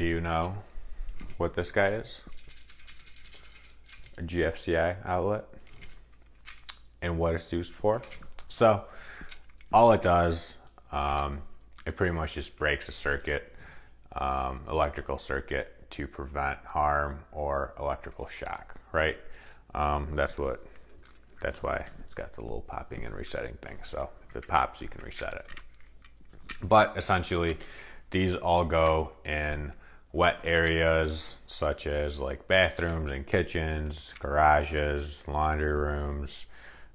Do you know what this guy is? A GFCI outlet and what it's used for. So, all it does, um, it pretty much just breaks a circuit, um, electrical circuit, to prevent harm or electrical shock. Right? Um, that's what. That's why it's got the little popping and resetting thing. So if it pops, you can reset it. But essentially, these all go in wet areas such as like bathrooms and kitchens, garages, laundry rooms,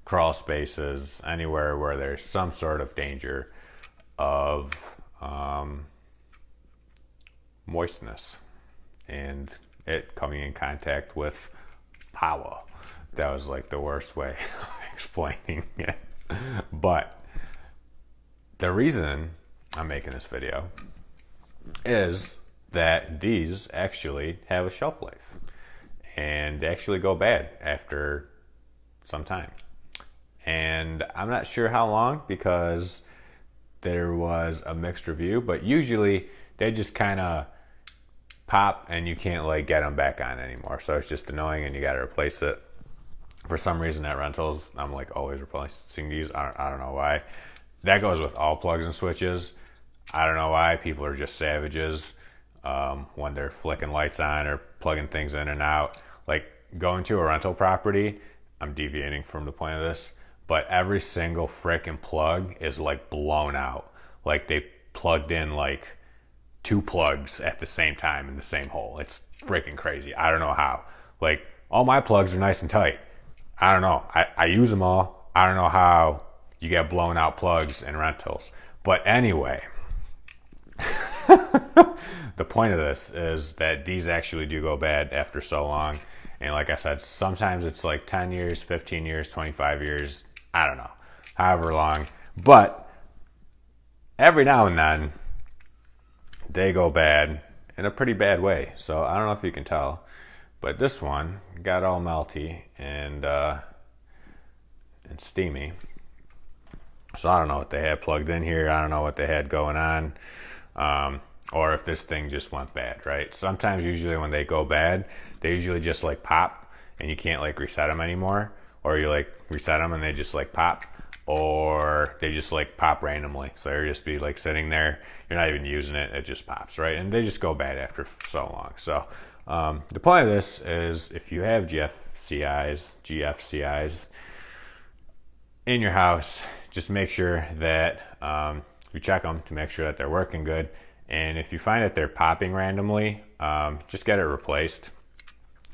crawl spaces, anywhere where there's some sort of danger of um, moistness and it coming in contact with power. That was like the worst way of explaining it. But the reason I'm making this video is that these actually have a shelf life and they actually go bad after some time. And I'm not sure how long because there was a mixed review, but usually they just kind of pop and you can't like get them back on anymore. So it's just annoying and you got to replace it. For some reason at rentals, I'm like always replacing these. I don't, I don't know why. That goes with all plugs and switches. I don't know why people are just savages um, when they're flicking lights on or plugging things in and out. Like going to a rental property, I'm deviating from the point of this, but every single frickin' plug is like blown out. Like they plugged in like two plugs at the same time in the same hole. It's freaking crazy. I don't know how. Like all my plugs are nice and tight. I don't know. I, I use them all. I don't know how you get blown out plugs in rentals. But anyway, the point of this is that these actually do go bad after so long. And like I said, sometimes it's like 10 years, 15 years, 25 years. I don't know. However long. But every now and then, they go bad in a pretty bad way. So I don't know if you can tell, but this one got all melty and uh, and steamy. So I don't know what they had plugged in here. I don't know what they had going on, um, or if this thing just went bad. Right? Sometimes, usually when they go bad, they usually just like pop, and you can't like reset them anymore, or you like reset them and they just like pop or they just like pop randomly. So they'll just be like sitting there. You're not even using it. It just pops, right? And they just go bad after so long. So um, the point of this is if you have GFCIs, GFCIs in your house, just make sure that um, you check them to make sure that they're working good. And if you find that they're popping randomly, um, just get it replaced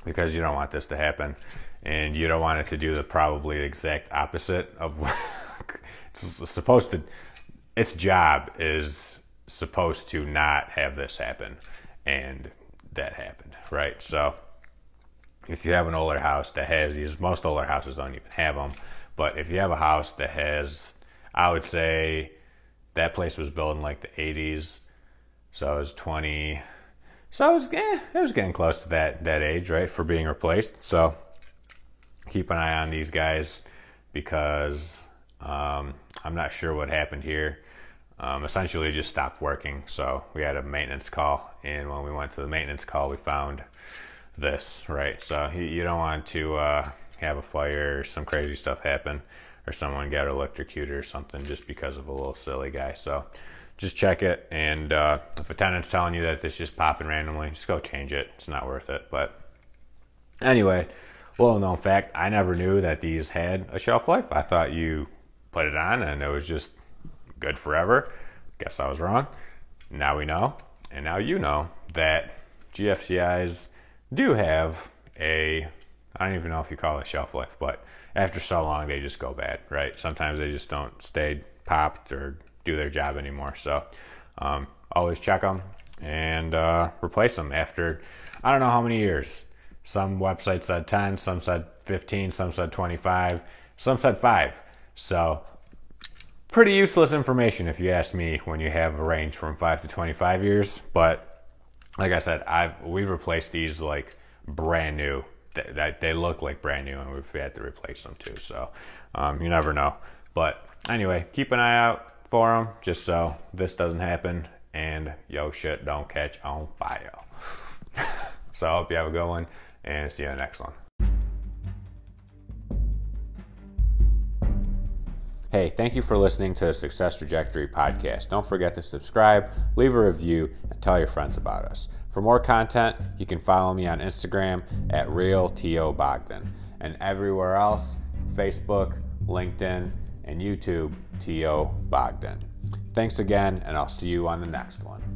because you don't want this to happen. And you don't want it to do the probably exact opposite of what it's supposed to its job is supposed to not have this happen. And that happened right? So if you have an older house that has these most older houses don't even have them but if you have a house that has i would say that place was built in like the 80s so it was 20 so it was, eh, it was getting close to that that age right for being replaced so keep an eye on these guys because um, I'm not sure what happened here. Um, essentially, just stopped working. So we had a maintenance call, and when we went to the maintenance call, we found this. Right. So you, don't want to uh, have a fire or some crazy stuff happen, or someone get electrocuted or something just because of a little silly guy. So just check it, and uh, if a tenant's telling you that it's just popping randomly, just go change it. It's not worth it. But anyway, well known fact: I never knew that these had a shelf life. I thought you put it on and it was just good forever. Guess I was wrong. Now we know, and now you know that GFCIs do have a I don't even know if you call it shelf life, but after so long they just go bad, right? Sometimes they just don't stay popped or do their job anymore. So um, always check them and uh, replace them after I don't know how many years. Some websites said 10, some said 15, some said 25, some said 5. So, pretty useless information if you ask me when you have a range from 5 to 25 years. But, like I said, I've we've replaced these like brand new. That they, look like brand new, and we've had to replace them too. So, um, you never know. But anyway, keep an eye out for them just so this doesn't happen and yo shit don't catch on fire. so I hope you have a good one and see you in the next one. Hey, thank you for listening to the Success Trajectory podcast. Don't forget to subscribe, leave a review, and tell your friends about us. For more content, you can follow me on Instagram at RealTOBogdan and everywhere else Facebook, LinkedIn, and YouTube, T.O. Bogdan. Thanks again, and I'll see you on the next one.